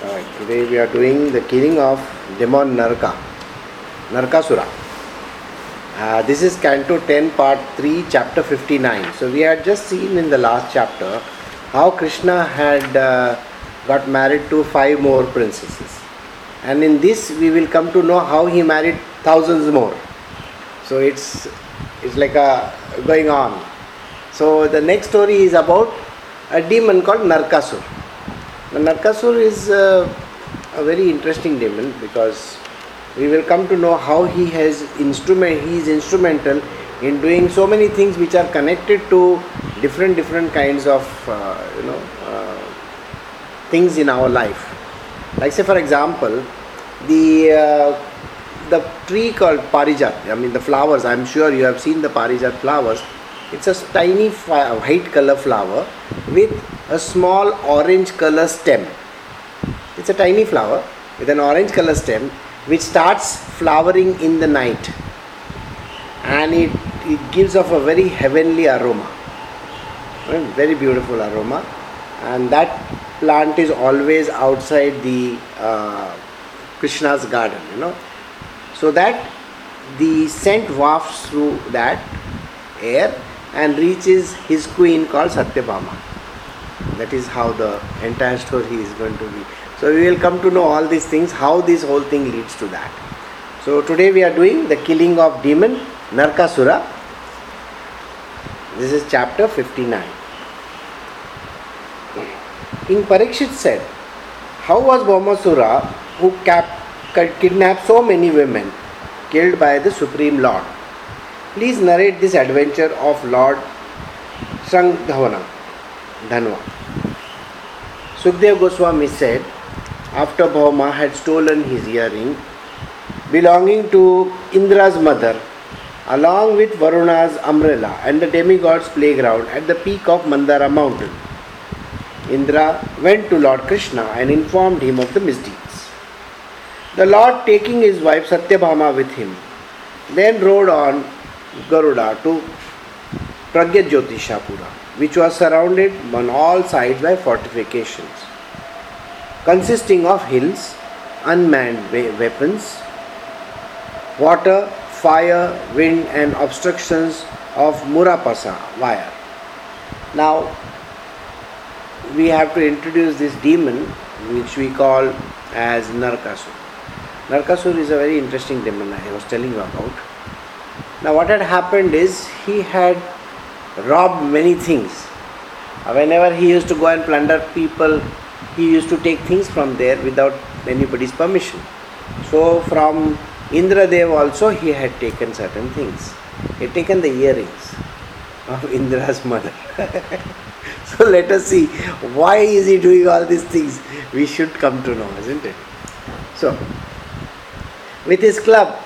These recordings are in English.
Alright, today we are doing the killing of demon Narka, Narkasura. Uh, this is Canto 10, Part 3, Chapter 59. So, we had just seen in the last chapter how Krishna had uh, got married to five more princesses. And in this, we will come to know how he married thousands more. So, it's, it's like a going on. So, the next story is about a demon called Narkasur. The Narkasur is uh, a very interesting demon because we will come to know how he has instrument he is instrumental in doing so many things which are connected to different different kinds of uh, you know uh, things in our life. Like say for example the uh, the tree called parijat i mean the flowers i'm sure you have seen the parijat flowers. It's a tiny white color flower with a small orange color stem. It's a tiny flower with an orange color stem which starts flowering in the night. And it, it gives off a very heavenly aroma. Very beautiful aroma. And that plant is always outside the uh, krishna's garden you know. So that the scent wafts through that air and reaches his queen called satyabhama that is how the entire story is going to be. So we will come to know all these things how this whole thing leads to that. So today we are doing the killing of demon narkasura. This is chapter 59 king parikshit said how was Bhaumasura who cap- kidnapped so many women killed by the supreme lord? Please narrate this adventure of lord Shrangdhavana Dhanva. Sukdev Goswami said, after Bhauma had stolen his earring belonging to Indra's mother, along with Varuna's umbrella and the demigod's playground at the peak of Mandara mountain, Indra went to Lord Krishna and informed him of the misdeeds. The Lord, taking his wife Satyabhama with him, then rode on Garuda to Pragjyotishapura, which was surrounded on all sides by fortifications, consisting of hills, unmanned we- weapons, water, fire, wind, and obstructions of Murapasa wire. Now, we have to introduce this demon which we call as Narkasur. Narkasur is a very interesting demon I was telling you about. Now, what had happened is he had robbed many things. Uh, Whenever he used to go and plunder people, he used to take things from there without anybody's permission. So, from Indradev also, he had taken certain things. He had taken the earrings of Indra's mother. so, let us see why is he doing all these things. We should come to know, isn't it? So, with his club,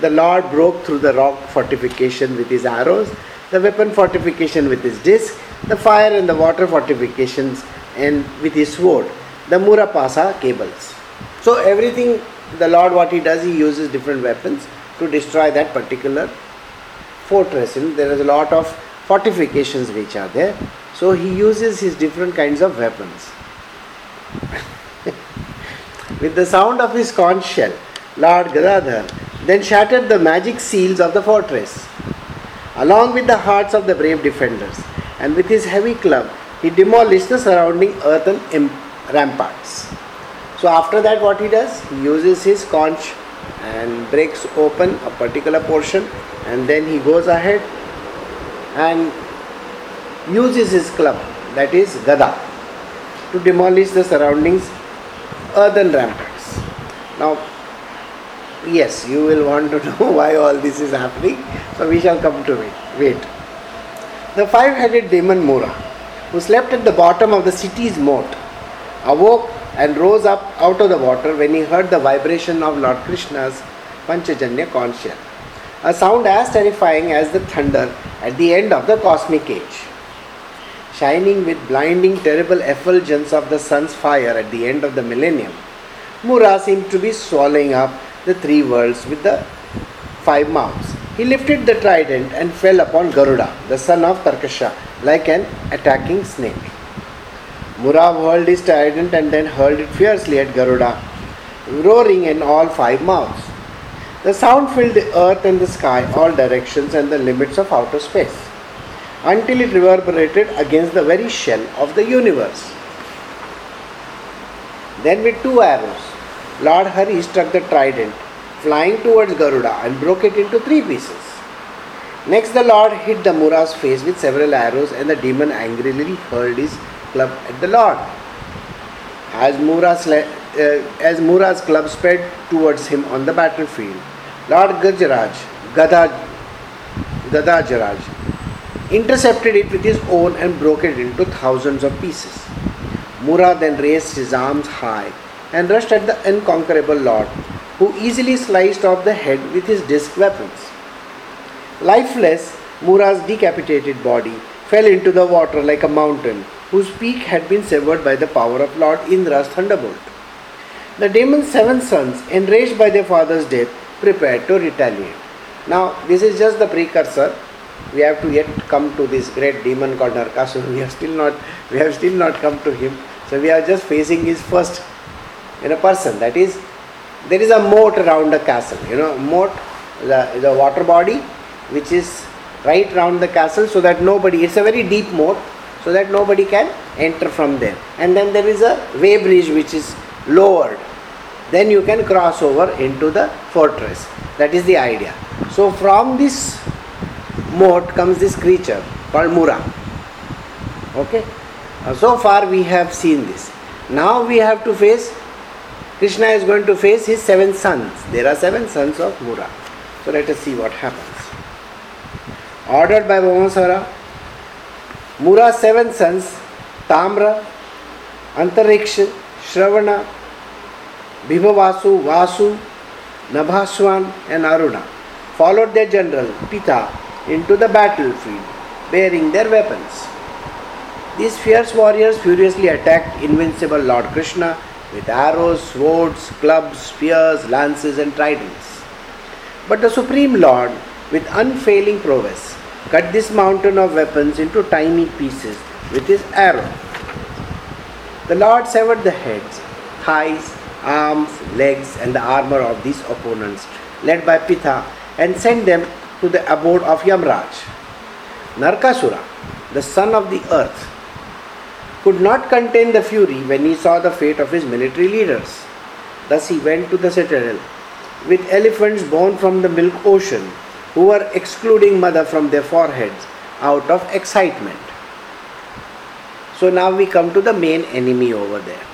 the Lord broke through the rock fortification with his arrows, the weapon fortification with his disc, the fire and the water fortifications, and with his sword, the Murapasa cables. So, everything the Lord, what he does, he uses different weapons to destroy that particular fortress. Know, there is a lot of fortifications which are there. So, he uses his different kinds of weapons. With the sound of his conch shell, Lord Gadadhar then shattered the magic seals of the fortress, along with the hearts of the brave defenders, and with his heavy club, he demolished the surrounding earthen ramparts. So, after that, what he does? He uses his conch and breaks open a particular portion, and then he goes ahead and uses his club, that is Gada, to demolish the surroundings earthen ramparts. Now, yes, you will want to know why all this is happening, so we shall come to it. Wait. The five headed demon Mura, who slept at the bottom of the city's moat, awoke and rose up out of the water when he heard the vibration of Lord Krishna's Panchajanya conch shell, a sound as terrifying as the thunder at the end of the cosmic age shining with blinding, terrible effulgence of the sun's fire at the end of the millennium, Mura seemed to be swallowing up the three worlds with the five mouths. He lifted the trident and fell upon Garuda, the son of Tarkasha, like an attacking snake. Mura hurled his trident and then hurled it fiercely at Garuda, roaring in all five mouths. The sound filled the earth and the sky, all directions and the limits of outer space, until it reverberated against the very shell of the universe. Then, with two arrows, Lord Hari struck the trident, flying towards Garuda, and broke it into three pieces. Next, the Lord hit the Mura's face with several arrows, and the demon angrily hurled his club at the Lord. As, Mura sle- uh, as Mura's club sped towards him on the battlefield, Lord Gajaraj, Gada, Gadajaraj, intercepted it with his own and broke it into thousands of pieces. Mura then raised his arms high and rushed at the unconquerable Lord, who easily sliced off the head with his disc weapons. Lifeless, Mura's decapitated body fell into the water like a mountain whose peak had been severed by the power of Lord Indra's thunderbolt. The demon's seven sons, enraged by their father's death, prepared to retaliate. Now, this is just the precursor. We have to yet come to this great demon called Narkasur. We have still not, we have still not come to him. So we are just facing his first, you a person. That is, there is a moat around the castle. You know, moat, the, the water body, which is right round the castle, so that nobody. It's a very deep moat, so that nobody can enter from there. And then there is a way bridge which is lowered then you can cross over into the fortress. That is the idea. So, from this moat comes this creature called Mura. Okay, so far we have seen this. Now we have to face, Krishna is going to face his seven sons. There are seven sons of Mura. So, let us see what happens. Ordered by Bhaumasura, Mura's seven sons, Tamra, Antariksha, Shravana, Bhimavasu, Vasu, Nabhaswan, and Aruna followed their general Pitha into the battlefield, bearing their weapons. These fierce warriors furiously attacked invincible Lord Krishna with arrows, swords, clubs, spears, lances, and tridents. But the Supreme Lord, with unfailing prowess, cut this mountain of weapons into tiny pieces with his arrow. The Lord severed the heads, thighs, arms, legs, and the armor of these opponents, led by Pitha, and sent them to the abode of Yamraj. Narkasura, the son of the earth, could not contain the fury when he saw the fate of his military leaders. Thus he went to the citadel with elephants born from the milk ocean, who were excluding mother from their foreheads out of excitement. So now we come to the main enemy over there.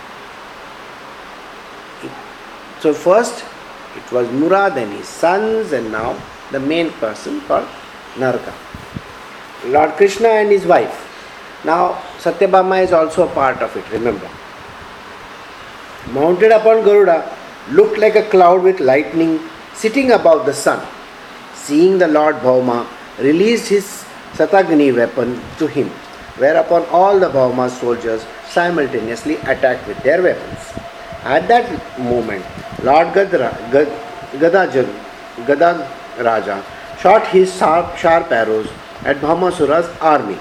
So first it was Murad and his sons, and now the main person called Narka. Lord Krishna and his wife. Now Satyabhama is also a part of it, remember. Mounted upon Garuda, looked like a cloud with lightning sitting above the sun. Seeing the Lord Bhauma, released his Satagni weapon to him, whereupon all the Bhauma's soldiers simultaneously attacked with their weapons. At that moment, Lord Gadra, Gad, Gadajan, Gadag Raja shot his sharp, sharp arrows at Bhaumasura's army.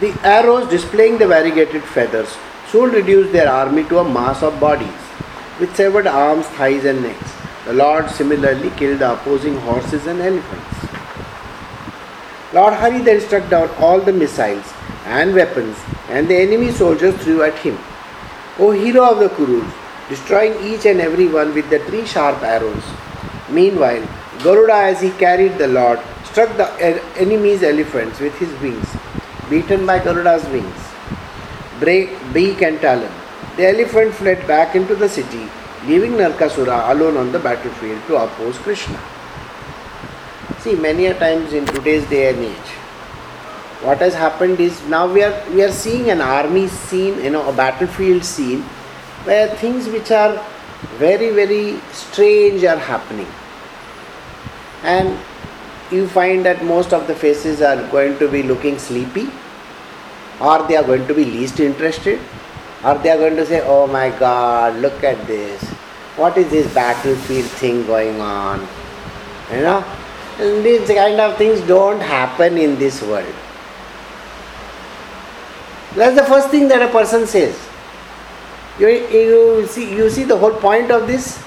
The arrows displaying the variegated feathers soon reduced their army to a mass of bodies with severed arms, thighs, and necks. The Lord similarly killed the opposing horses and elephants. Lord Hari then struck down all the missiles and weapons, and the enemy soldiers threw at him. O hero of the Kurus, destroying each and every one with the three sharp arrows. Meanwhile, Garuda, as he carried the Lord, struck the enemy's elephants with his wings, beaten by Garuda's wings, break, beak, and talon. The elephant fled back into the city, leaving Narkasura alone on the battlefield to oppose Krishna. See, many a times in today's day and age, what has happened is now we are we are seeing an army scene, you know, a battlefield scene, where things which are very very strange are happening, and you find that most of the faces are going to be looking sleepy, or they are going to be least interested, or they are going to say, "Oh my God, look at this! What is this battlefield thing going on?" You know, and these kind of things don't happen in this world. That's the first thing that a person says. You, you, see, you see the whole point of this?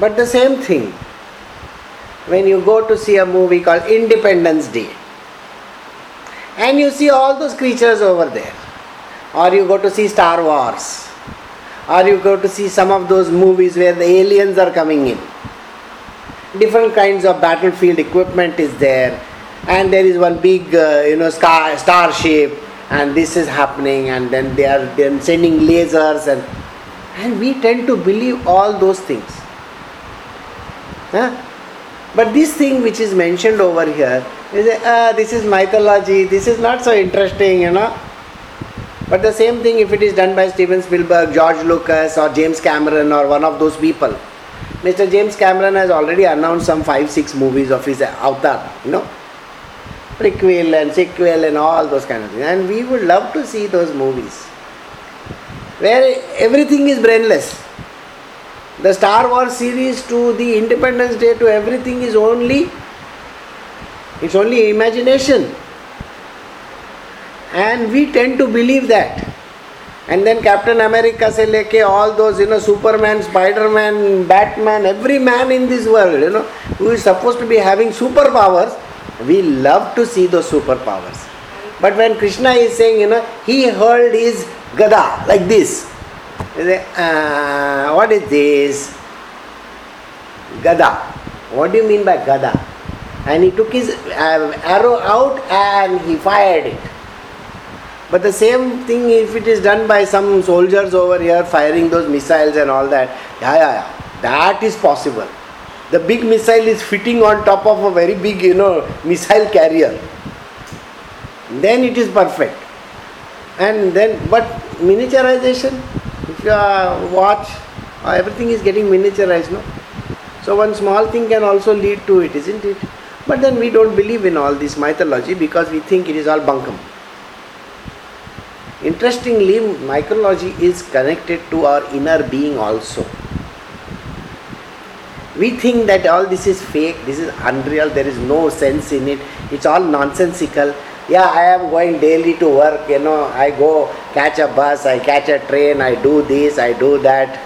But the same thing when you go to see a movie called Independence Day and you see all those creatures over there, or you go to see Star Wars, or you go to see some of those movies where the aliens are coming in. Different kinds of battlefield equipment is there, and there is one big, uh, you know, star, starship, and this is happening, and then they are then sending lasers, and and we tend to believe all those things. Huh? But this thing which is mentioned over here is uh, this is mythology, this is not so interesting, you know. But the same thing if it is done by Steven Spielberg, George Lucas, or James Cameron, or one of those people. Mr. James Cameron has already announced some five, six movies of his Avatar, you know, prequel and sequel and all those kind of things. And we would love to see those movies where everything is brainless. The Star Wars series to the Independence Day to everything is only it's only imagination. And we tend to believe that. And then Captain America se leke all those, you know, Superman, Spider-Man, Batman, every man in this world, you know, who is supposed to be having superpowers, we love to see those superpowers. But when Krishna is saying, you know, he hurled his gada like this. Uh, what is this? Gada. What do you mean by gada? And he took his uh, arrow out and he fired it. But the same thing, if it is done by some soldiers over here firing those missiles and all that, yeah, yeah, yeah, that is possible. The big missile is fitting on top of a very big, you know, missile carrier. Then it is perfect. And then, but miniaturization, uh, watch, uh, everything is getting miniaturized, no? So one small thing can also lead to it, isn't it? But then we don't believe in all this mythology because we think it is all bunkum. Interestingly, mythology is connected to our inner being also. We think that all this is fake, this is unreal, there is no sense in it, it's all nonsensical. Yeah, I am going daily to work, you know, I go catch a bus, I catch a train, I do this, I do that,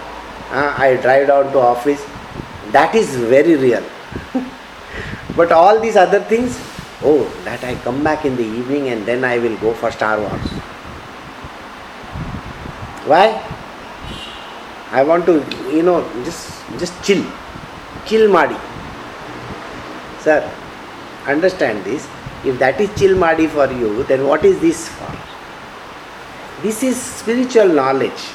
uh, I drive down to office. That is very real. but all these other things, oh, that I come back in the evening and then I will go for Star Wars. Why? I want to, you know, just just chill. Chill madi. Sir, understand this. If that is chill madi for you, then what is this for? This is spiritual knowledge.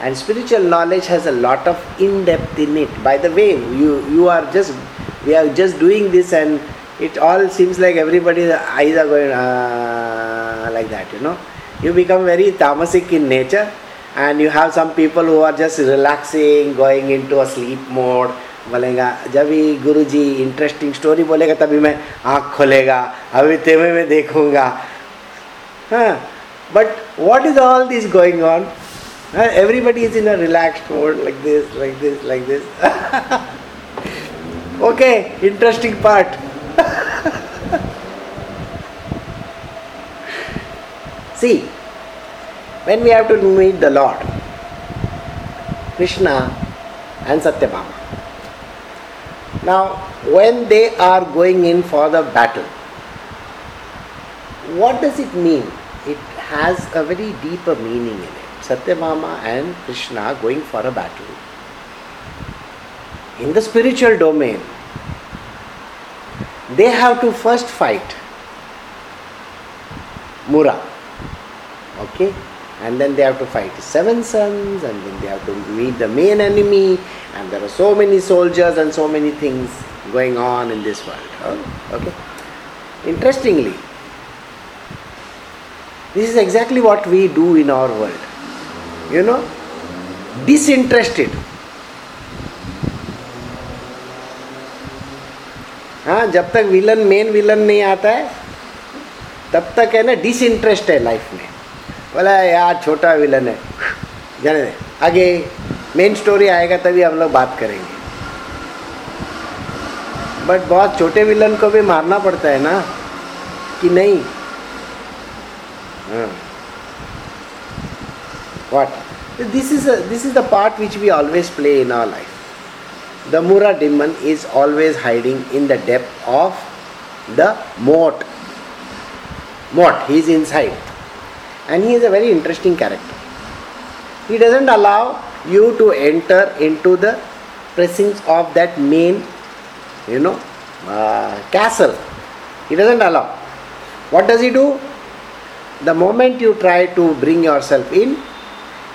And spiritual knowledge has a lot of in-depth in it. By the way, you you are just we are just doing this and it all seems like everybody's eyes are going uh, like that, you know. You become very tamasic in nature and you have some people who are just relaxing, going into a sleep mode. बोलेगा जब ही गुरु जी interesting story बोलेगा, तभी मैं आँख खोलेगा, अभी TV में देखूँगा। But what is all this going on everybody is in relax mode like this like this like this okay interesting part see when we have to meet the lord Krishna and Satyabhama Now, when they are going in for the battle, what does it mean? It has a very deeper meaning in it. Satyabhama and Krishna going for a battle. In the spiritual domain, they have to first fight Mura. Okay? and then they have to fight seven sons and then they have to meet the main enemy and there are so many soldiers and so many things going on in this world okay interestingly this is exactly what we do in our world you know disinterested हाँ जब तक villain main villain नहीं आता है तब तक है ना डिसइंटरेस्ट है लाइफ में बोला, यार, छोटा विलन है। जाने दे। आगे मेन स्टोरी आएगा, तभी हम लोग बात करेंगे। बट बहुत छोटे विलन को भी मारना पड़ता है ना, कि नहीं? What this is this is the part which we always play in our life the Mura demon is always hiding in the depth of the moat moat he is inside And he is a very interesting character. He doesn't allow you to enter into the presence of that main, you know, uh, castle. He doesn't allow. What does he do? The moment you try to bring yourself in,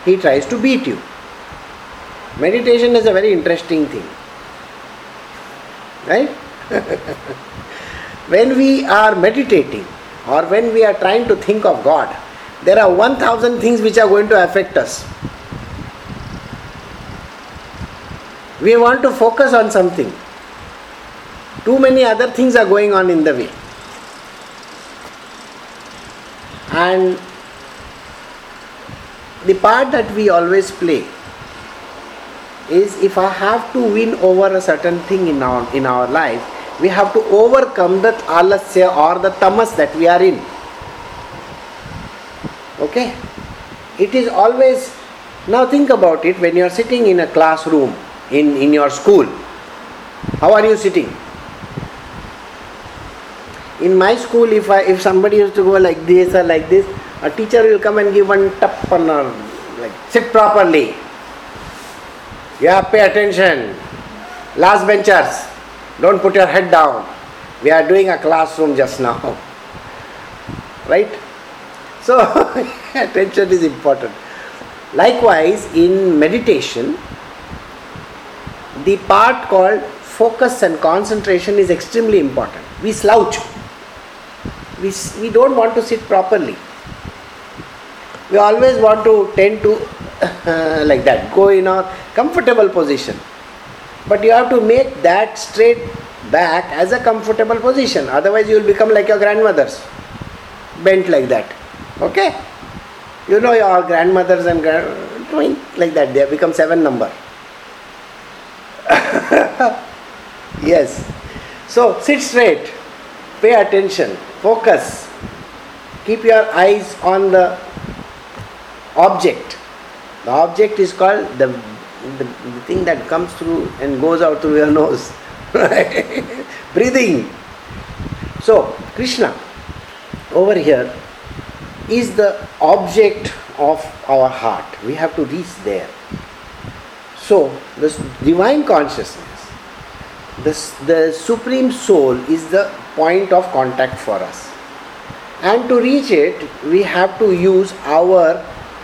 he tries to beat you. Meditation is a very interesting thing. Right? when we are meditating or when we are trying to think of God, there are 1000 things which are going to affect us. We want to focus on something. Too many other things are going on in the way. And the part that we always play is if I have to win over a certain thing in our in our life, we have to overcome the alasya or the tamas that we are in. Okay? It is always now think about it when you are sitting in a classroom in, in your school. How are you sitting? In my school, if I if somebody used to go like this or like this, a teacher will come and give one tap on her, like sit properly. Yeah, pay attention. Last benchers, don't put your head down. We are doing a classroom just now. Right? So, attention is important. Likewise, in meditation, the part called focus and concentration is extremely important. We slouch. We, we don't want to sit properly. We always want to tend to uh, like that, go in a comfortable position. But you have to make that straight back as a comfortable position. Otherwise, you will become like your grandmothers, bent like that. Okay? You know your grandmothers and grand, like that. They have become seven number. yes. So sit straight, pay attention, focus, keep your eyes on the object. The object is called the, the, the thing that comes through and goes out through your nose. Breathing. So, Krishna over here is the object of our heart. We have to reach there. So, this divine consciousness, this, the supreme soul is the point of contact for us. And to reach it, we have to use our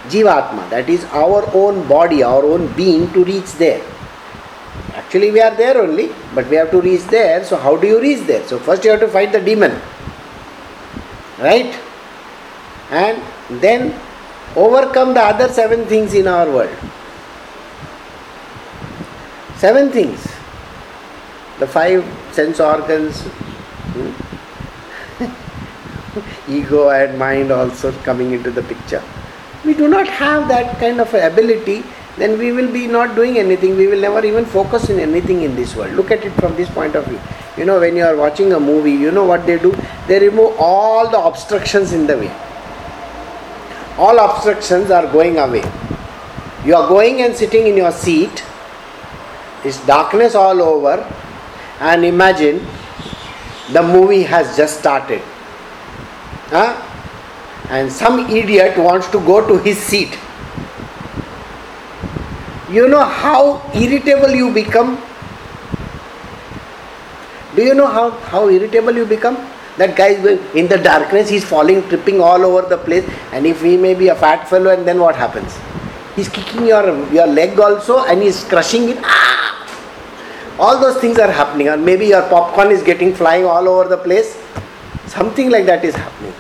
Jivatma, that is our own body, our own being to reach there. Actually, we are there only, but we have to reach there. So, how do you reach there? So, first you have to fight the demon, right? And then overcome the other seven things in our world. Seven things. The five sense organs, hmm? ego and mind also coming into the picture. We do not have that kind of ability, then we will be not doing anything. We will never even focus in anything in this world. Look at it from this point of view. You know, when you are watching a movie, you know what they do? They remove all the obstructions in the way. All obstructions are going away. You are going and sitting in your seat, it's darkness all over, and imagine the movie has just started. Huh? And some idiot wants to go to his seat. You know how irritable you become? Do you know how, how irritable you become? That guy is in the darkness, he's falling, tripping all over the place, and if he may be a fat fellow, and then what happens? He's kicking your, your leg also and he's crushing it. Ah! All those things are happening, or maybe your popcorn is getting flying all over the place. Something like that is happening.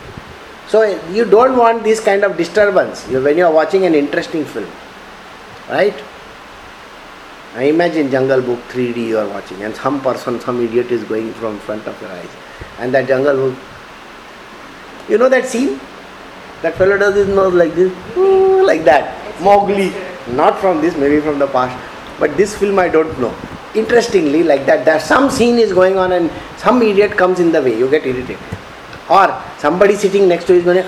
So you don't want this kind of disturbance when you are watching an interesting film, right? I imagine Jungle Book 3D you are watching, and some person, some idiot is going from front of your eyes, and that Jungle Book. You know that scene? That fellow does his nose like this, like that. Mowgli, not from this, maybe from the past, but this film I don't know. Interestingly, like that, there some scene is going on, and some idiot comes in the way. You get irritated or somebody sitting next to you is going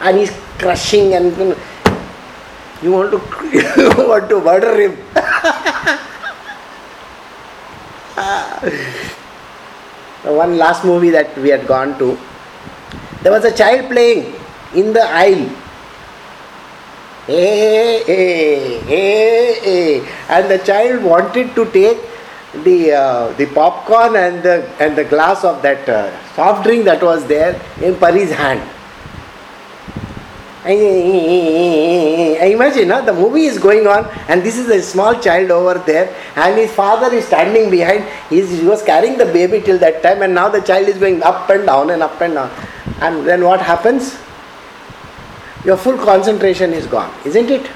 and he's crushing and you want to you want to murder him. One last movie that we had gone to, there was a child playing in the aisle. Hey, hey, hey, hey. And the child wanted to take the uh, the popcorn and the and the glass of that uh, soft drink that was there in Pari's hand. I imagine huh? the movie is going on and this is a small child over there and his father is standing behind. He's, he was carrying the baby till that time and now the child is going up and down and up and down. And then what happens? Your full concentration is gone isn't it?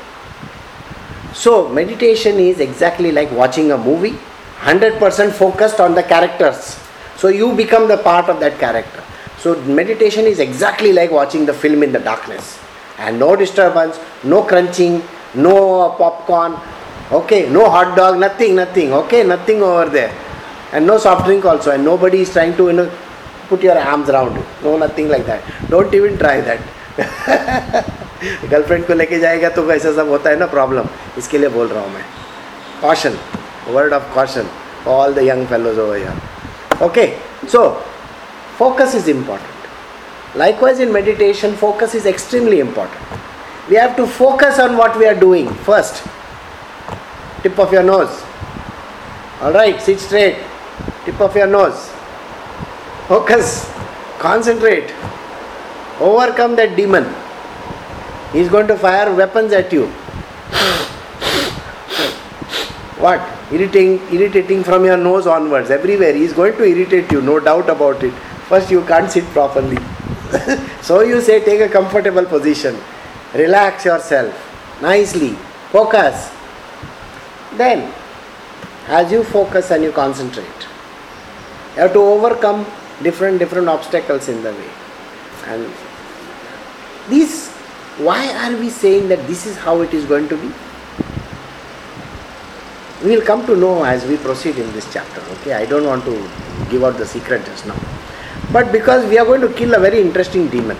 So meditation is exactly like watching a movie 100% focused on the characters. So you become the part of that character. So meditation is exactly like watching the film in the darkness and no disturbance, no crunching, no popcorn, okay, no hot dog, nothing, nothing, okay, nothing over there. And no soft drink also, and nobody is trying to you know put your arms around you. No, nothing like that. Don't even try that. Girlfriend को लेके जाएगा तो ऐसा सब होता है ना problem इसके लिए बोल रहा हूँ मैं caution word of caution all the young fellows over here okay so focus is important Likewise, in meditation, focus is extremely important. We have to focus on what we are doing first. Tip of your nose. Alright, sit straight. Tip of your nose. Focus. Concentrate. Overcome that demon. He is going to fire weapons at you. what? Irritating, irritating from your nose onwards. Everywhere. He is going to irritate you, no doubt about it. First, you can't sit properly. so you say take a comfortable position, relax yourself nicely, focus. Then, as you focus and you concentrate, you have to overcome different different obstacles in the way. And these, why are we saying that this is how it is going to be? We will come to know as we proceed in this chapter. Okay, I don't want to give out the secret just now. But because we are going to kill a very interesting demon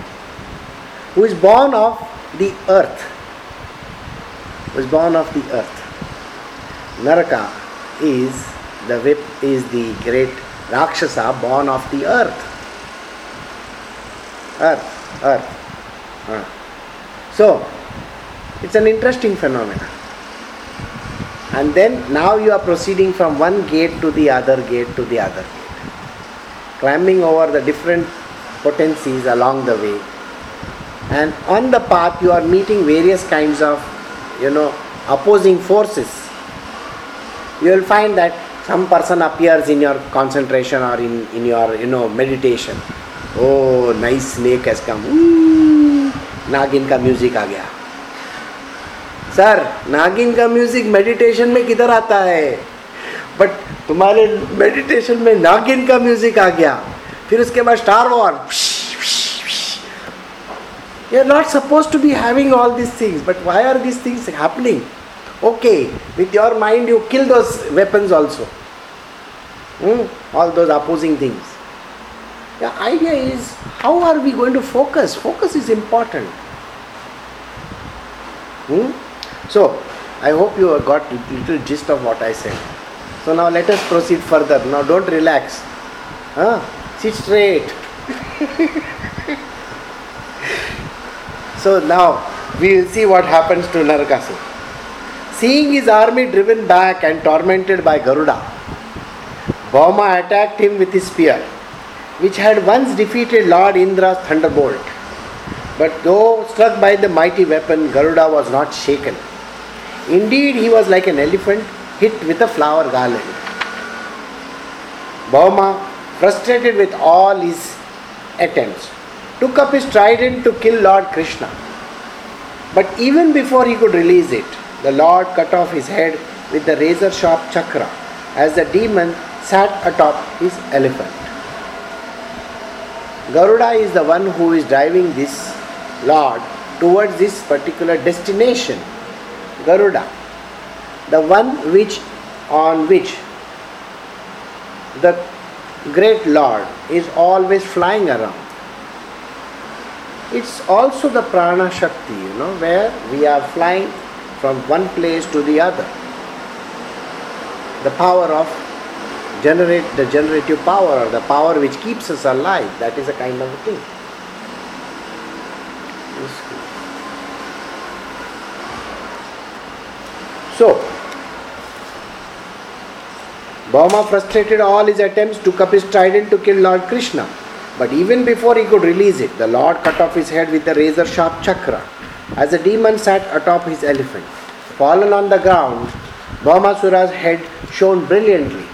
who is born of the earth. Is born of the earth. Naraka is the whip is the great Rakshasa born of the earth. Earth, earth. So it's an interesting phenomenon. And then now you are proceeding from one gate to the other gate to the other climbing over the different potencies along the way. And on the path, you are meeting various kinds of, you know, opposing forces. You will find that some person appears in your concentration or in, in your, you know, meditation. Oh, nice snake has come. नागिन का music आ गया sir नागिन का music meditation में किधर आता है but तुम्हारे मेडिटेशन में नागिन का म्यूज़िक आ गया। फिर उसके बाद star war you are not suppose to be having all this things but why are this things happening okay with your mind you kill those weapons also all those opposing things idea is how are we going to focus focus is important so I hope you got little gist of what I said so now let us proceed further. Now don't relax. Huh? Sit straight. so now we will see what happens to Narakasura. Seeing his army driven back and tormented by Garuda, Bhauma attacked him with his spear, which had once defeated Lord Indra's thunderbolt. But though struck by the mighty weapon, Garuda was not shaken. Indeed, he was like an elephant hit with a flower garland. Bhauma, frustrated with all his attempts, took up his trident to kill Lord Krishna. But even before he could release it, the Lord cut off his head with the razor sharp chakra as the demon sat atop his elephant. Garuda is the one who is driving this Lord towards this particular destination. Garuda the one which on which the great Lord is always flying around. it's also the prana shakti, you know, where we are flying from one place to the other. The power of generate the generative power, or the power which keeps us alive, that is a kind of a thing. So, Bhauma frustrated all his attempts, took up his trident to kill Lord Krishna. But even before he could release it, the Lord cut off his head with a razor sharp chakra, as the demon sat atop his elephant. Fallen on the ground, Bhaumasura's head shone brilliantly,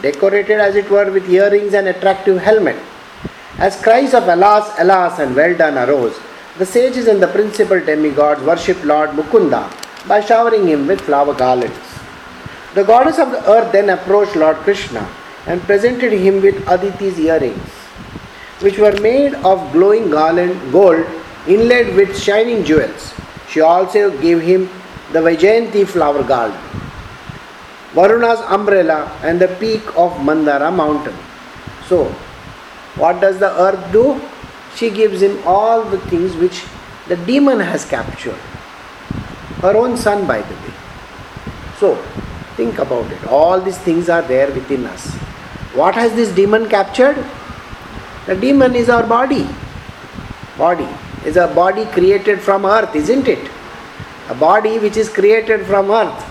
decorated as it were with earrings and attractive helmet. As cries of alas, alas, and well done arose, the sages and the principal demigods worshipped Lord Mukunda by showering him with flower garlands. The goddess of the earth then approached Lord Krishna and presented him with Aditi's earrings, which were made of glowing garland gold inlaid with shining jewels. She also gave him the Vaijayanti flower garland, Varuna's umbrella, and the peak of Mandara mountain. So, what does the earth do? She gives him all the things which the demon has captured her own son, by the way. So, think about it. All these things are there within us. What has this demon captured? The demon is our body. Body is a body created from earth, isn't it? A body which is created from earth.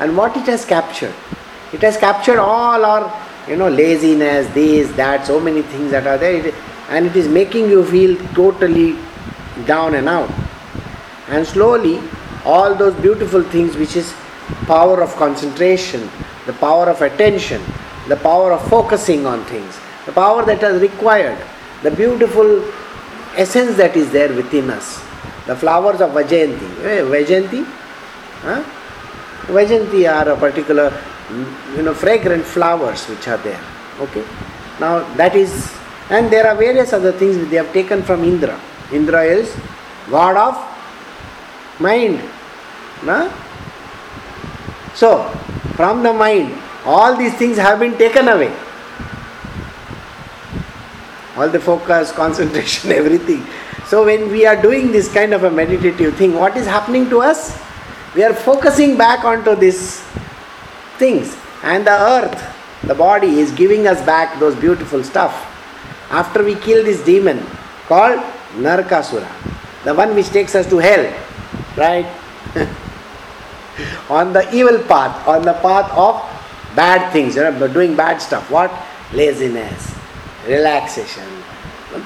And what it has captured? It has captured all our, you know, laziness, this, that, so many things that are there. And it is making you feel totally down and out. And slowly all those beautiful things which is power of concentration, the power of attention, the power of focusing on things, the power that is required, the beautiful essence that is there within us, the flowers of Vaijayanti. Eh, Vaijayanti? Huh? Vaijayanti are a particular, you know, fragrant flowers which are there. Okay? Now that is, and there are various other things which they have taken from Indra. Indra is god of mind. No? So, from the mind, all these things have been taken away. All the focus, concentration, everything. So, when we are doing this kind of a meditative thing, what is happening to us? We are focusing back onto these things, and the earth, the body, is giving us back those beautiful stuff. After we kill this demon called Narkasura, the one which takes us to hell, right? on the evil path, on the path of bad things, you know, doing bad stuff. What? Laziness, relaxation,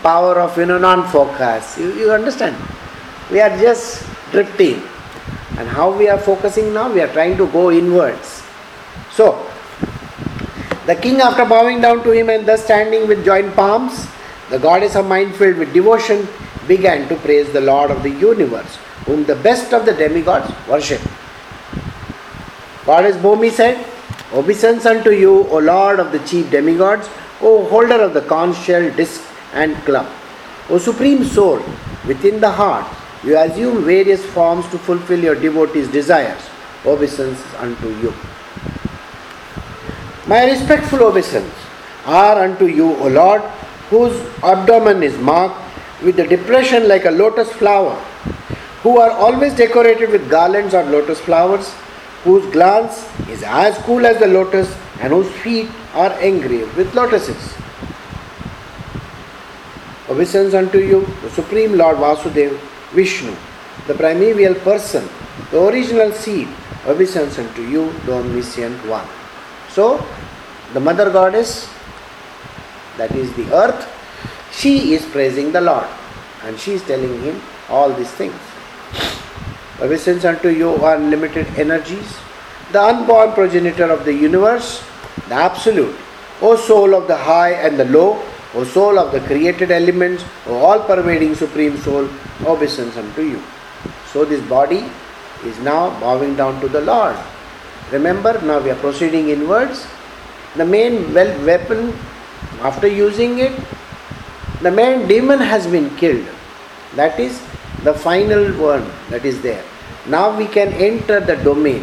power of you know non-focus. You, you understand? We are just drifting. And how we are focusing now? We are trying to go inwards. So, the king, after bowing down to him and thus standing with joined palms, the goddess of mind filled with devotion began to praise the Lord of the universe whom the best of the demigods worship. Goddess Bhumi said, Obeisance unto you, O Lord of the chief demigods, O holder of the conch shell, disc, and club. O supreme soul, within the heart, you assume various forms to fulfill your devotees' desires. Obeisance unto you. My respectful obeisance are unto you, O Lord, whose abdomen is marked with the depression like a lotus flower who are always decorated with garlands of lotus flowers, whose glance is as cool as the lotus, and whose feet are engraved with lotuses. Obeisance unto you, the Supreme Lord Vasudev, Vishnu, the primeval person, the original seed. Obeisance unto you, the omniscient one. So, the mother goddess, that is the earth, she is praising the Lord and she is telling him all these things. Obeisance unto you are unlimited energies, the unborn progenitor of the universe, the absolute, O soul of the high and the low, O soul of the created elements, O all pervading supreme soul, obeisance unto you. So this body is now bowing down to the Lord. Remember, now we are proceeding inwards. The main weapon, after using it, the main demon has been killed. That is the final one that is there. Now we can enter the domain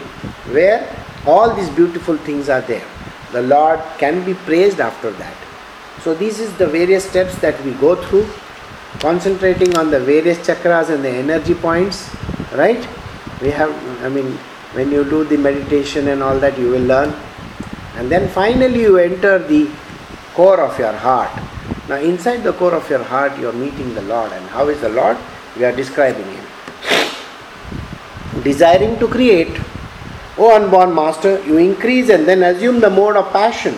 where all these beautiful things are there. The Lord can be praised after that. So, this is the various steps that we go through. concentrating on the various chakras and the energy points, right? We have, I mean, when you do the meditation and all that, you will learn. And then finally, you enter the core of your heart. Now, inside the core of your heart, you are meeting the Lord. And how is the Lord? We are describing Him. Desiring to create, O unborn master, you increase and then assume the mode of passion.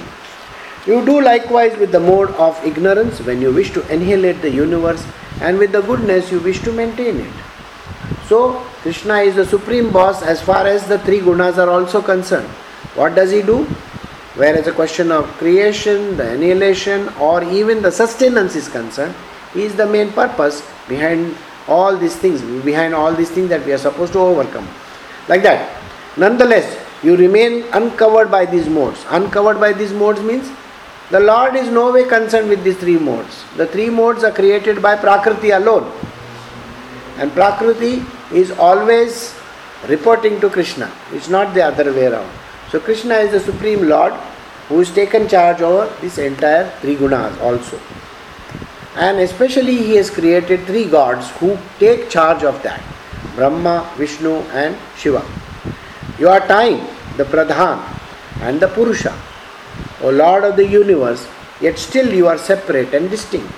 You do likewise with the mode of ignorance when you wish to annihilate the universe, and with the goodness you wish to maintain it. So, Krishna is the supreme boss as far as the three gunas are also concerned. What does he do? Whereas the question of creation, the annihilation, or even the sustenance is concerned, is the main purpose behind all these things, behind all these things that we are supposed to overcome. Like that. Nonetheless, you remain uncovered by these modes. Uncovered by these modes means the Lord is no way concerned with these three modes. The three modes are created by Prakriti alone. And Prakriti is always reporting to Krishna. It's not the other way around. So Krishna is the Supreme Lord who has taken charge over this entire three gunas also. And especially he has created three gods who take charge of that. Brahma, Vishnu and Shiva. You are time, the Pradhan and the Purusha. O Lord of the universe, yet still you are separate and distinct.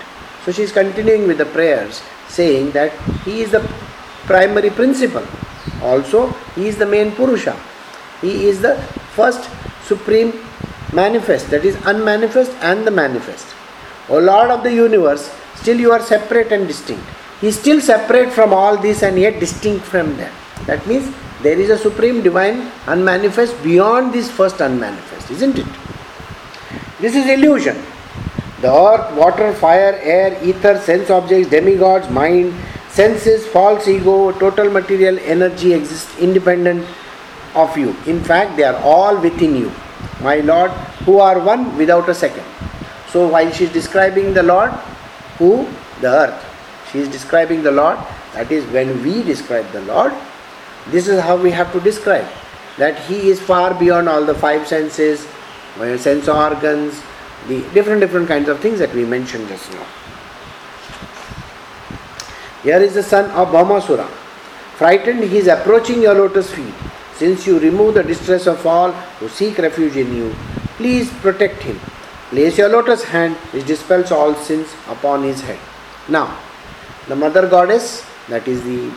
So she is continuing with the prayers, saying that He is the primary principle. Also, He is the main Purusha. He is the first supreme manifest, that is unmanifest and the manifest. O Lord of the universe, still you are separate and distinct. He is still separate from all this and yet distinct from them. That means there is a supreme divine unmanifest beyond this first unmanifest, isn't it? This is illusion. The earth, water, fire, air, ether, sense objects, demigods, mind, senses, false ego, total material energy exist independent of you. In fact, they are all within you, my Lord, who are one without a second. So, while she is describing the Lord, who? The earth. She is describing the Lord. That is, when we describe the Lord, this is how we have to describe that He is far beyond all the five senses, sense organs, the different different kinds of things that we mentioned just now. Here is the son of Bhaumasura. Frightened, he is approaching your lotus feet. Since you remove the distress of all who seek refuge in you, please protect him. Place your lotus hand, which dispels all sins, upon his head. Now, the mother goddess, that is the,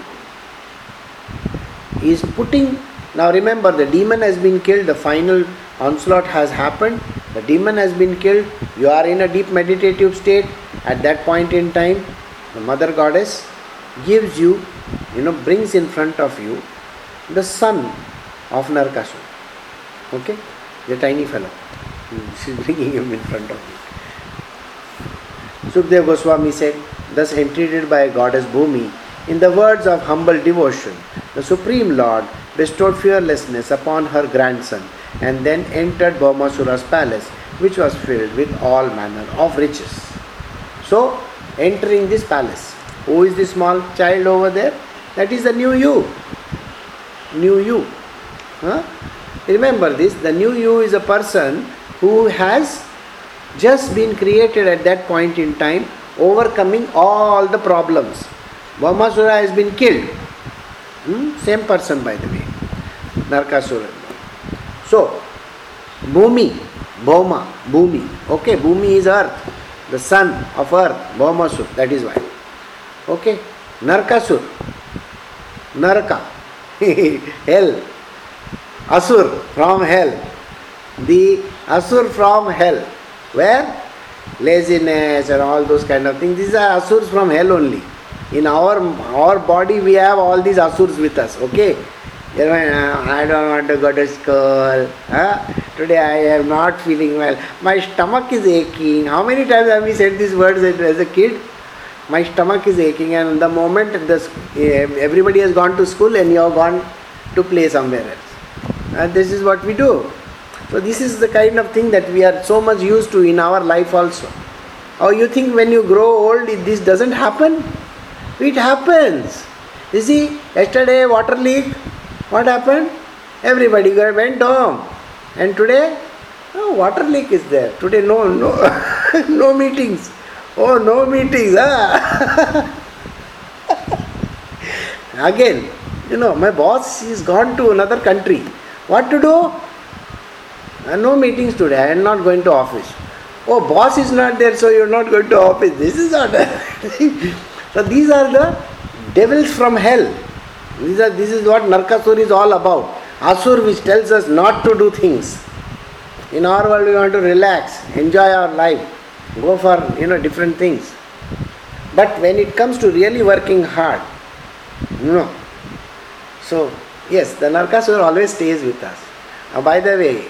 is putting. Now remember, the demon has been killed. The final onslaught has happened. The demon has been killed. You are in a deep meditative state. At that point in time, the mother goddess gives you, you know, brings in front of you the son of Narkasur. Okay? The tiny fellow. She is bringing him in front of you. Sukdev Goswami said, thus entreated by goddess Bhumi, in the words of humble devotion, the Supreme Lord bestowed fearlessness upon her grandson and then entered Bhaumasura's palace, which was filled with all manner of riches. So, entering this palace, who is the small child over there? That is the new you. New you. Huh? Remember this the new you is a person who has just been created at that point in time, overcoming all the problems. Bhaumasura has been killed. Hmm? Same person, by the way. Narkasura. So, Bhumi, Bhoma, Bhumi. Okay, Bhumi is earth, the son of earth, Bhaumasur, that is why. Okay, Narkasur, Naraka, hell, Asur from hell. The Asur from hell. Where? Laziness and all those kind of things. These are Asurs from hell only. In our our body we have all these Asurs with us. Okay. Uh, I don't want to go to school. Huh? Today I am not feeling well. My stomach is aching. How many times have we said these words as a kid? My stomach is aching, and the moment this, everybody has gone to school and you have gone to play somewhere else. And this is what we do. So, this is the kind of thing that we are so much used to in our life also. Or you think when you grow old, this doesn't happen? It happens. You see, yesterday water leak, what happened? Everybody went home. And today, oh, water leak is there. Today, no, no, no meetings. Oh, no meetings, huh? Ah. Again, you know, my boss is gone to another country. What to do? Uh, no meetings today. I am not going to office. Oh, boss is not there, so you're not going to office. This is not. so these are the devils from hell. These are, this is what Narkasur is all about. Asur, which tells us not to do things. In our world, we want to relax, enjoy our life, go for you know different things. But when it comes to really working hard, know. So yes, the Narkasur always stays with us. Uh, by the way,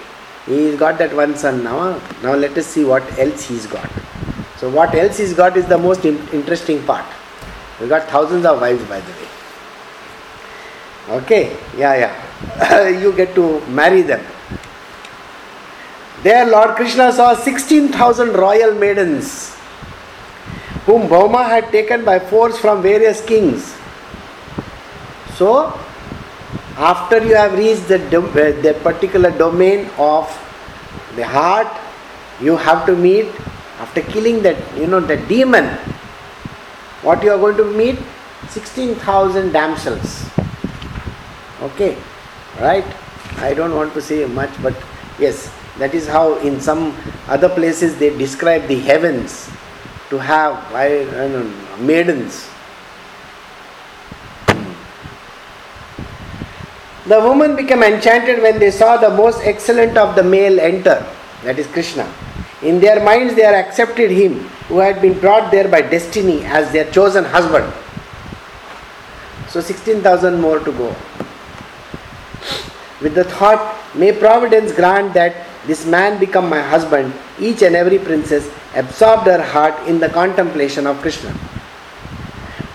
he's got that one son now. Now let us see what else he's got. So what else he's got is the most interesting part. We got thousands of wives, by the way. Okay, yeah, yeah. you get to marry them. There, Lord Krishna saw 16,000 royal maidens whom Bhauma had taken by force from various kings. So, after you have reached the, uh, the particular domain of the heart, you have to meet, after killing that, you know, the demon, what you are going to meet? 16,000 damsels. Okay, right? I don't want to say much, but yes, that is how in some other places they describe the heavens to have I, I know, maidens. The woman became enchanted when they saw the most excellent of the male enter, that is Krishna. In their minds, they accepted him who had been brought there by destiny as their chosen husband. So, 16,000 more to go. With the thought, may Providence grant that this man become my husband, each and every princess absorbed her heart in the contemplation of Krishna.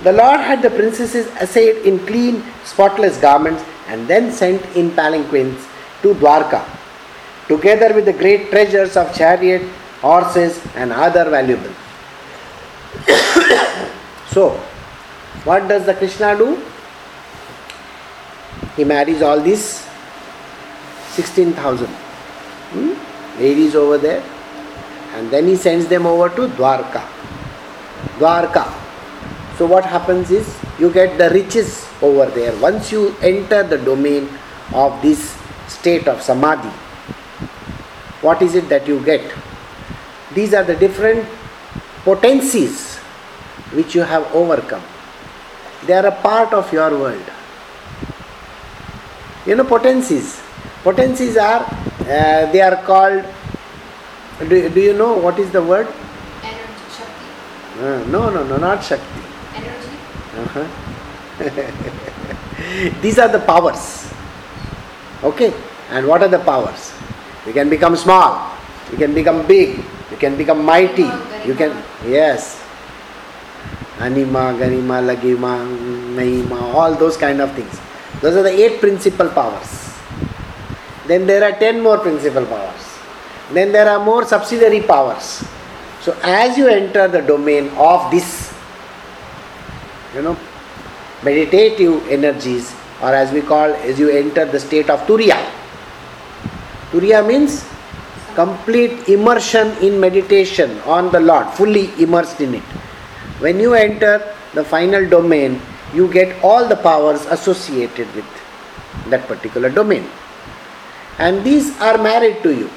The Lord had the princesses arrayed in clean, spotless garments and then sent in palanquins to Dwarka, together with the great treasures of chariot, horses, and other valuables. so, what does the Krishna do? He marries all these 16,000 hmm? ladies over there and then he sends them over to Dwarka. Dwarka. So what happens is you get the riches over there. Once you enter the domain of this state of samadhi, what is it that you get? These are the different potencies which you have overcome. They are a part of your world. You know potencies. Potencies are uh, they are called do, do you know what is the word? Energy, Shakti. Uh, no, no, no, not Shakti. Uh-huh. These are the powers. Okay? And what are the powers? You can become small, you can become big, you can become mighty, you can, yes. Anima, Ganima, Laghima, Naima, all those kind of things. Those are the eight principal powers. Then there are ten more principal powers. Then there are more subsidiary powers. So as you enter the domain of this, you know, meditative energies, or as we call, as you enter the state of Turiya. Turiya means complete immersion in meditation on the Lord, fully immersed in it. When you enter the final domain, you get all the powers associated with that particular domain. And these are married to you.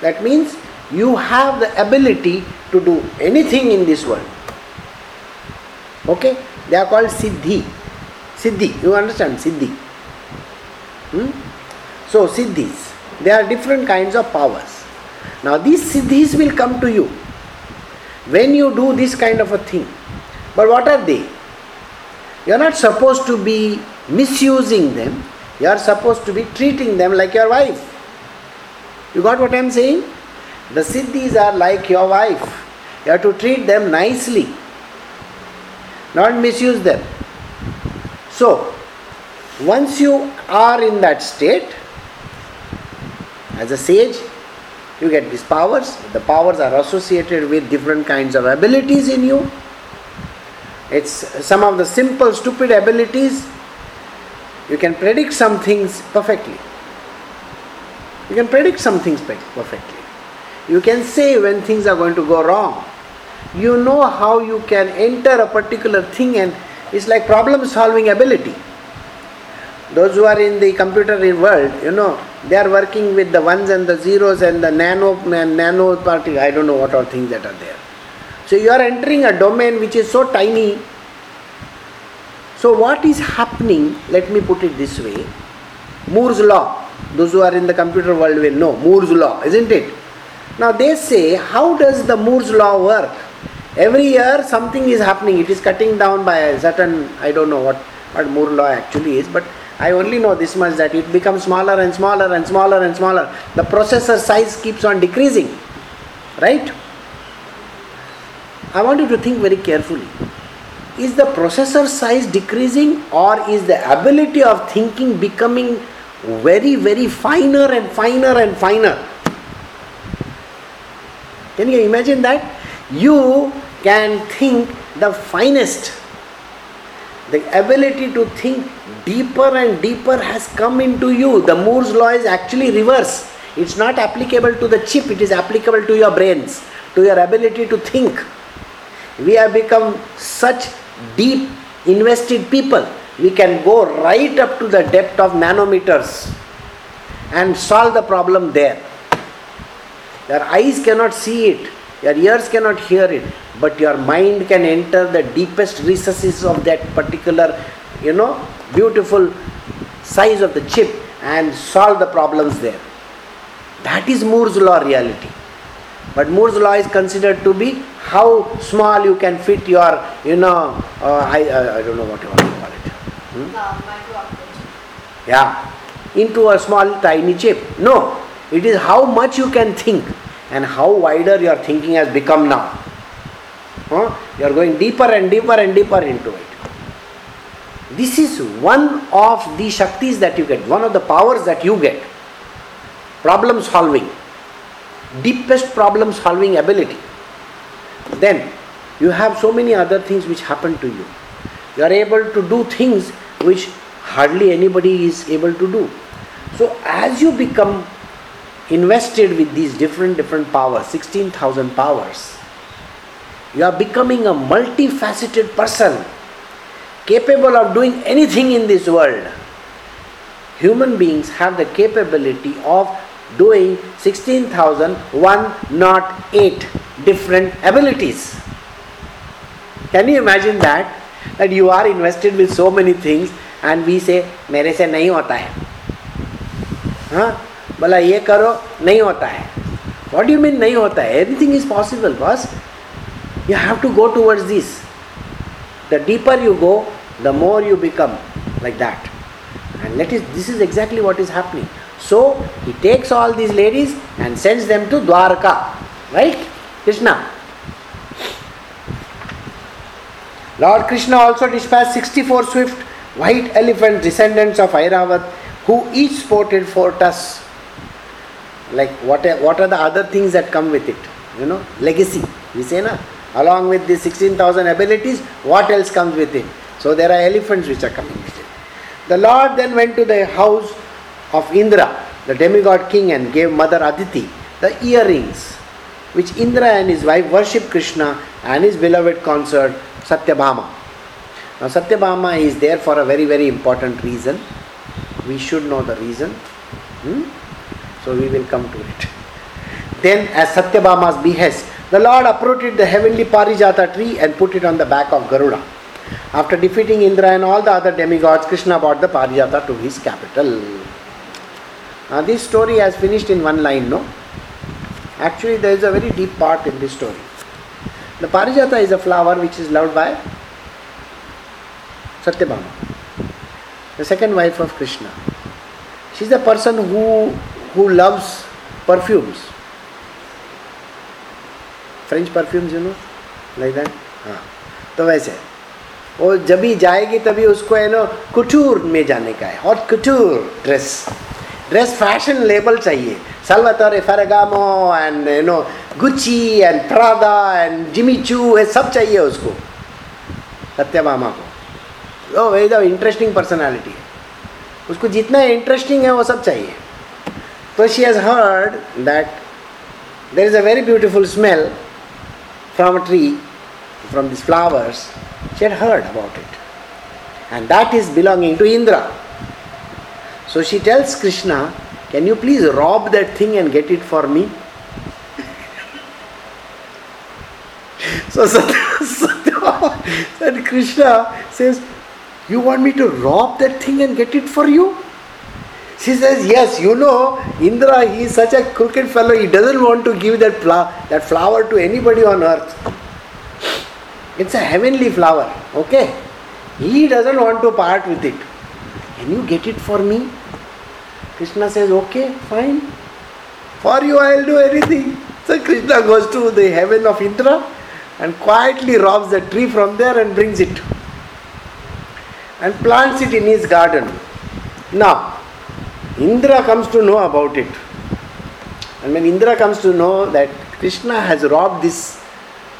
That means you have the ability to do anything in this world. Okay? They are called Siddhi. Siddhi, you understand? Siddhi. Hmm? So, Siddhis. there are different kinds of powers. Now, these Siddhis will come to you when you do this kind of a thing. But what are they? You are not supposed to be misusing them, you are supposed to be treating them like your wife. You got what I am saying? The Siddhis are like your wife. You have to treat them nicely, not misuse them. So, once you are in that state, as a sage, you get these powers. The powers are associated with different kinds of abilities in you. It's some of the simple, stupid abilities. You can predict some things perfectly. You can predict some things perfectly. You can say when things are going to go wrong. You know how you can enter a particular thing and it's like problem solving ability. Those who are in the computer world, you know, they are working with the ones and the zeros and the nano nano particle. I don't know what all things that are there. So you are entering a domain which is so tiny. So what is happening? Let me put it this way: Moore's law. Those who are in the computer world will know Moore's law, isn't it? Now they say, how does the Moore's law work? Every year something is happening. It is cutting down by a certain I don't know what what Moore's law actually is, but I only know this much that it becomes smaller and smaller and smaller and smaller. The processor size keeps on decreasing. Right? I want you to think very carefully. Is the processor size decreasing or is the ability of thinking becoming very, very finer and finer and finer? Can you imagine that? You can think the finest. The ability to think deeper and deeper has come into you. The Moore's law is actually reverse. It's not applicable to the chip, it is applicable to your brains, to your ability to think. We have become such deep invested people. We can go right up to the depth of nanometers and solve the problem there. Your eyes cannot see it, your ears cannot hear it, but your mind can enter the deepest recesses of that particular, you know, beautiful size of the chip and solve the problems there. That is Moore's law reality. But Moore's law is considered to be how small you can fit your, you know, uh, I, uh, I don't know what you want to call it. Hmm? Yeah, into a small tiny chip. No, it is how much you can think and how wider your thinking has become now. Huh? You are going deeper and deeper and deeper into it. This is one of the Shaktis that you get, one of the powers that you get. Problem solving, deepest problem solving ability. Then you have so many other things which happen to you. You are able to do things which hardly anybody is able to do. So as you become invested with these different different powers 16000 powers you are becoming a multifaceted person capable of doing anything in this world. Human beings have the capability of doing 16008 different abilities. Can you imagine that? That you are invested with so many things and we say mere se nahi hota hai huh? बोला ये करो नहीं होता है what you mean नहीं होता है anything is possible बस you have to go towards this the deeper you go the more you become like that. And let is this is exactly what is happening. So he takes all these ladies and sends them to Dwarka. Right? Krishna. Lord Krishna also dispatched 64 swift white elephant descendants of Airavat who each sported four tusks like what what are the other things that come with it? You know legacy. We say na? Along with the 16000 abilities what else comes with it? So there are elephants which are coming with it. The lord then went to the house of indra the demigod king and gave mother aditi the earrings which indra and his wife worship krishna and his beloved consort satyabhama. Now satyabhama is there for a very very important reason. We should know the reason. Hmm? So we will come to it. Then, as Satyabhama's behest, the Lord uprooted the heavenly Parijata tree and put it on the back of Garuda. After defeating Indra and all the other demigods, Krishna brought the Parijata to his capital. Now, this story has finished in one line, no? Actually, there is a very deep part in this story. The Parijata is a flower which is loved by Satyabhama, the second wife of Krishna. She is the person who who loves perfumes. French perfumes, you know, like that. हाँ। तो वैसे वो जब भी जाएगी तभी उसको है ना कुटूर में जाने का है। और couture dress dress fashion label चाहिए। Salvatore Ferragamo and you know Gucci and Prada and Jimmy Choo ये सब चाहिए उसको। सत्यभामा को। वो वेरी इंटरेस्टिंग पर्सनालिटी है। उसको जितना इंटरेस्टिंग है वो सब चाहिए। So she has heard that there is a very beautiful smell from a tree, from these flowers, she had heard about it. And that is belonging to Indra. So she tells Krishna, Can you please rob that thing and get it for me? so and Krishna says, You want me to rob that thing and get it for you? She says, Yes, you know, Indra, he is such a crooked fellow, he doesn't want to give that, fla- that flower to anybody on earth. It's a heavenly flower, okay? He doesn't want to part with it. Can you get it for me? Krishna says, Okay, fine. For you, I'll do anything. So Krishna goes to the heaven of Indra and quietly robs the tree from there and brings it and plants it in his garden. Now, Indra comes to know about it. And when Indra comes to know that Krishna has robbed this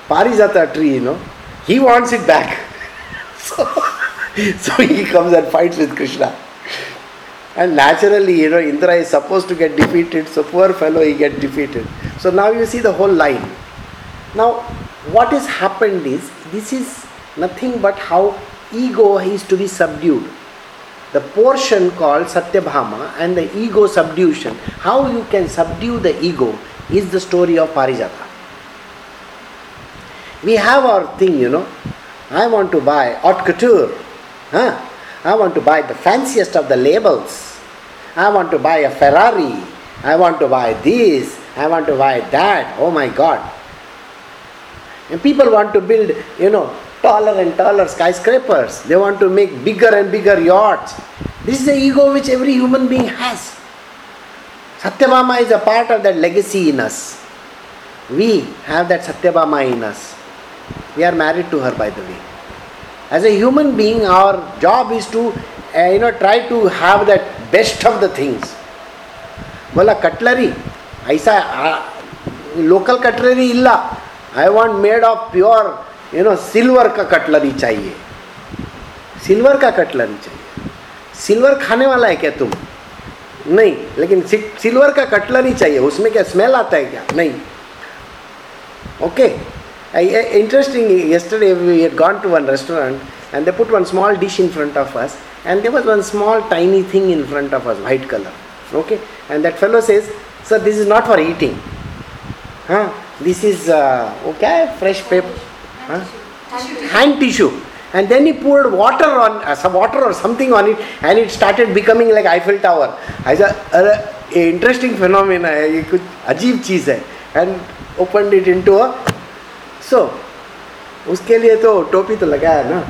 Parijata tree, you know, he wants it back. so, so he comes and fights with Krishna. And naturally, you know, Indra is supposed to get defeated, so poor fellow he gets defeated. So now you see the whole line. Now, what has happened is this is nothing but how ego is to be subdued. The portion called Satyabhama and the ego subduction, how you can subdue the ego, is the story of Parijata. We have our thing, you know. I want to buy haute couture. Huh? I want to buy the fanciest of the labels. I want to buy a Ferrari. I want to buy this. I want to buy that. Oh my God. And people want to build, you know, taller and taller skyscrapers. They want to make bigger and bigger yachts. This is the ego which every human being has. Satyabhama is a part of that legacy in us. We have that Satyabhama in us. We are married to her, by the way. As a human being, our job is to, uh, you know, try to have that best of the things. बोला cutlery ऐसा local cutlery इल्ला I want made of pure You know silver का cutlery चाहिए silver का cutlery चाहिए silver खाने वाला है क्या तुम नहीं लेकिन सिल्वर का कटलरी चाहिए उसमें क्या स्मेल आता है क्या नहीं okay interesting yesterday we gone to one restaurant and they put one small dish in front of us and they was one small tiny thing in front of us white colour okay and that fellow says sir this is not for eating हाँ this is वो क्या है fresh paper huh? hand tissue and then he poured water on uh, some water or something on it and it started becoming like Eiffel Tower I said uh, interesting phenomena ये कुछ अजीब चीज़ है and opened it into a so उसके लिए तो टोपी तो लगाया ना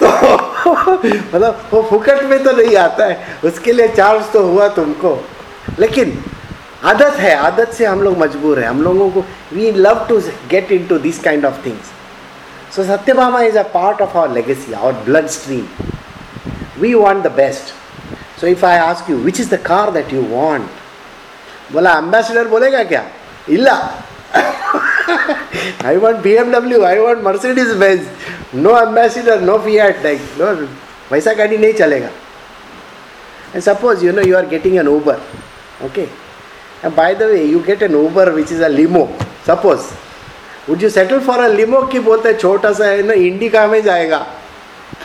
तो मतलब वो फुकट में तो नहीं आता है उसके लिए चार्ज तो हुआ तुमको लेकिन आदत है, आदत से हम लोग मजबूर है। हम लोगों को we love to get into this kind of things so Satyabhama is a part of our legacy our blood stream we want the best so if I ask you which is the car that you want बोला Ambassador बोलेगा क्या? इला I want I want Mercedes Benz no no no Fiat like no वैसा गाड़ी नहीं चलेगा. And suppose you know you are getting an Uber okay and by the way you get an Uber which is a limo suppose would you settle for a limo कि बोलते हैं छोटा सा है ना इंडिका में जाएगा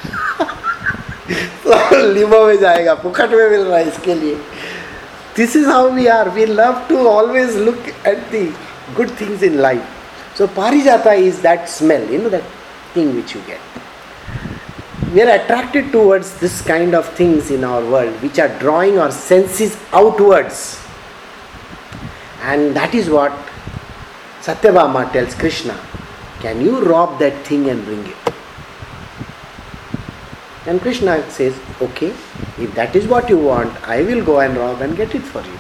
तो लिमो में जाएगा पुखट में मिल रहा है इसके लिए this is how we are. We love to always look at the good things in life. So Parijata is that smell, you know, that thing which you get. We are attracted towards this kind of things in our world which are drawing our senses outwards. And that is what Satyabhama tells Krishna. Can you rob that thing and bring it? And Krishna says, Okay, if that is what you want, I will go and rob and get it for you.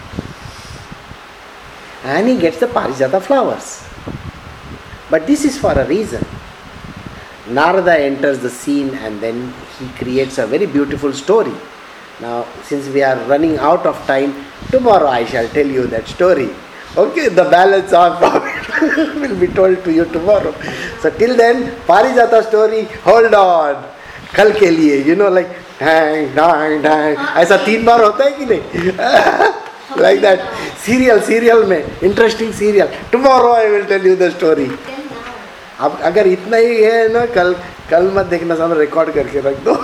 And he gets the Parijata flowers. But this is for a reason. Narada enters the scene and then he creates a very beautiful story. Now, since we are running out of time, tomorrow I shall tell you that story. Okay, the balance of will be told to you tomorrow. So, till then, Parijata story, hold on. कल के लिए you know like ढैंग ढैंग ढैंग ऐसा तीन बार होता है कि नहीं like that serial serial में interesting serial tomorrow I will tell you the story. अब अगर इतना ही है ना कल कल मत देखना सब रिकॉर्ड करके रख दो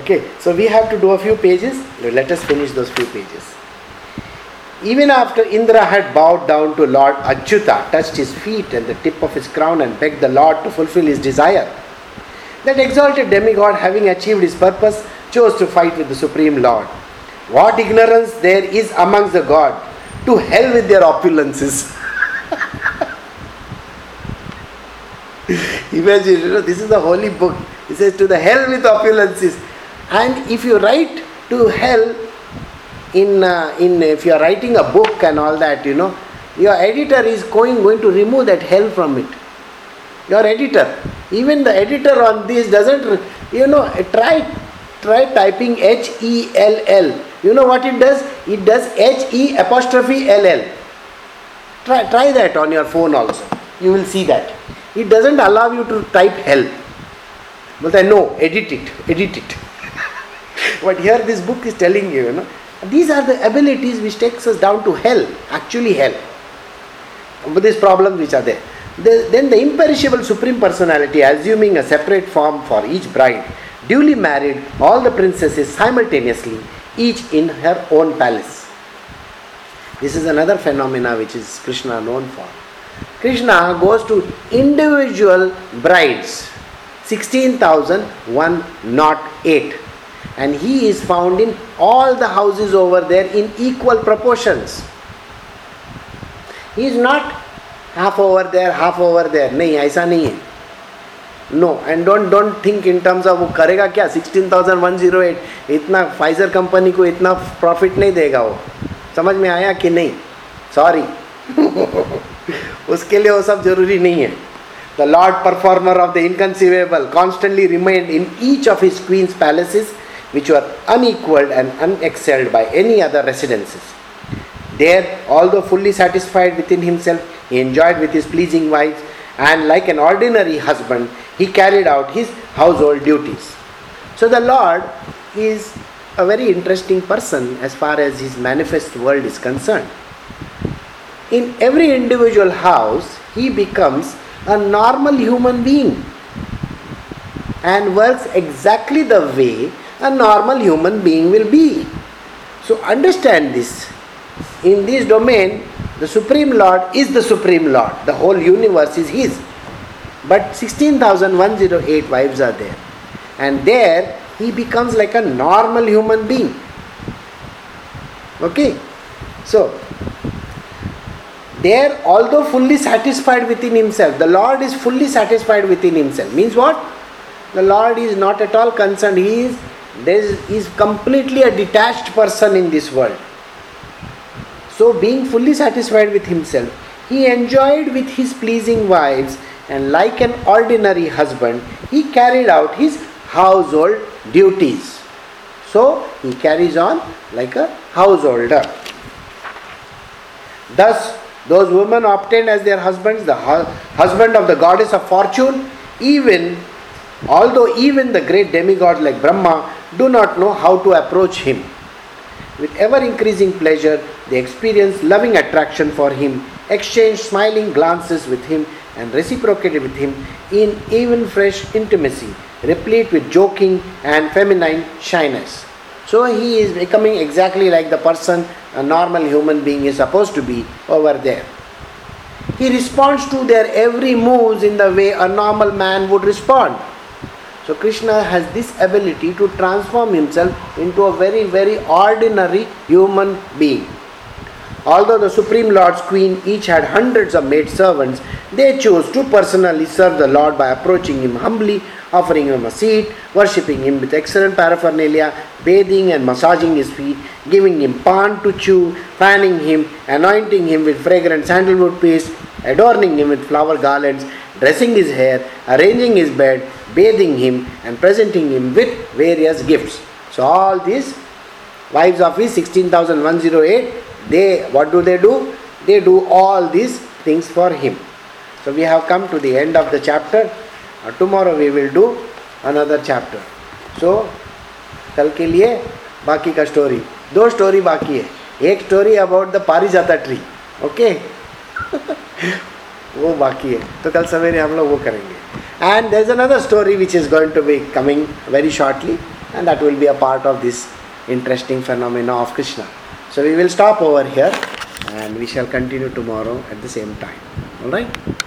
okay so we have to do a few pages let us finish those few pages even after Indra had bowed down to Lord Achyuta, touched his feet and the tip of his crown and begged the Lord to fulfill his desire, that exalted demigod, having achieved his purpose, chose to fight with the Supreme Lord. What ignorance there is amongst the gods! To hell with their opulences. Imagine, you know, this is the holy book. It says, To the hell with opulences. And if you write to hell, in, uh, in if you are writing a book and all that, you know, your editor is going, going to remove that hell from it. Your editor. Even the editor on this doesn't, you know, try try typing H E L L. You know what it does? It does H E apostrophe L L. Try, try that on your phone also. You will see that. It doesn't allow you to type hell. But I know, edit it, edit it. but here this book is telling you, you know, these are the abilities which takes us down to hell, actually hell. But these problems which are there. The, then the imperishable supreme personality, assuming a separate form for each bride, duly married all the princesses simultaneously, each in her own palace. This is another phenomena which is Krishna known for. Krishna goes to individual brides, 16,108 and he is found in all the houses over there in equal proportions. He is not half over there, half over there. नहीं ऐसा नहीं है। No and don't don't think in terms of वो करेगा क्या? 16,108 इतना Pfizer company को इतना प्रॉफिट नहीं देगा वो। समझ में आया कि नहीं? सॉरी उसके लिए वो सब ज़रूरी नहीं है। The lord performer of the inconceivable constantly remained in each of his queens palaces which were unequaled and unexcelled by any other residences. There, although fully satisfied within himself, he enjoyed with his pleasing wives, and like an ordinary husband, he carried out his household duties. So, the Lord is a very interesting person as far as his manifest world is concerned. In every individual house, he becomes a normal human being and works exactly the way a normal human being will be. So understand this. In this domain, the Supreme Lord is the Supreme Lord. The whole universe is His. But 16,108 wives are there. And there, he becomes like a normal human being. Okay? So, there, although fully satisfied within himself, the Lord is fully satisfied within himself. Means what? The Lord is not at all concerned. He is there is, completely a detached person in this world. So, being fully satisfied with himself, he enjoyed with his pleasing wives, and like an ordinary husband, he carried out his household duties. So, he carries on like a householder. Thus, those women obtained as their husbands the hu- husband of the goddess of fortune, even although even the great demigods like Brahma do not know how to approach him. With ever increasing pleasure, they experience loving attraction for him, exchange smiling glances with him, and reciprocate with him in even fresh intimacy, replete with joking and feminine shyness. So he is becoming exactly like the person a normal human being is supposed to be over there. He responds to their every moves in the way a normal man would respond. So Krishna has this ability to transform himself into a very, very ordinary human being. Although the Supreme Lord's Queen each had hundreds of maid servants, they chose to personally serve the Lord by approaching him humbly, offering him a seat, worshipping him with excellent paraphernalia, bathing and massaging his feet, giving him pan to chew, fanning him, anointing him with fragrant sandalwood paste, adorning him with flower garlands, dressing his hair, arranging his bed, bathing him, and presenting him with various gifts. So all these wives of his 16,108, they what do they do? They do all these things for him. So we have come to the end of the chapter. Uh, tomorrow we will do another chapter. So कल के लिए बाकी का story दो story बाकी है एक story about the Parijata tree okay वो बाकी है तो कल सवेरे हम लोग वो करेंगे and there's another story which is going to be coming very shortly, and that will be a part of this interesting phenomena of Krishna. So we will stop over here and we shall continue tomorrow at the same time. Alright?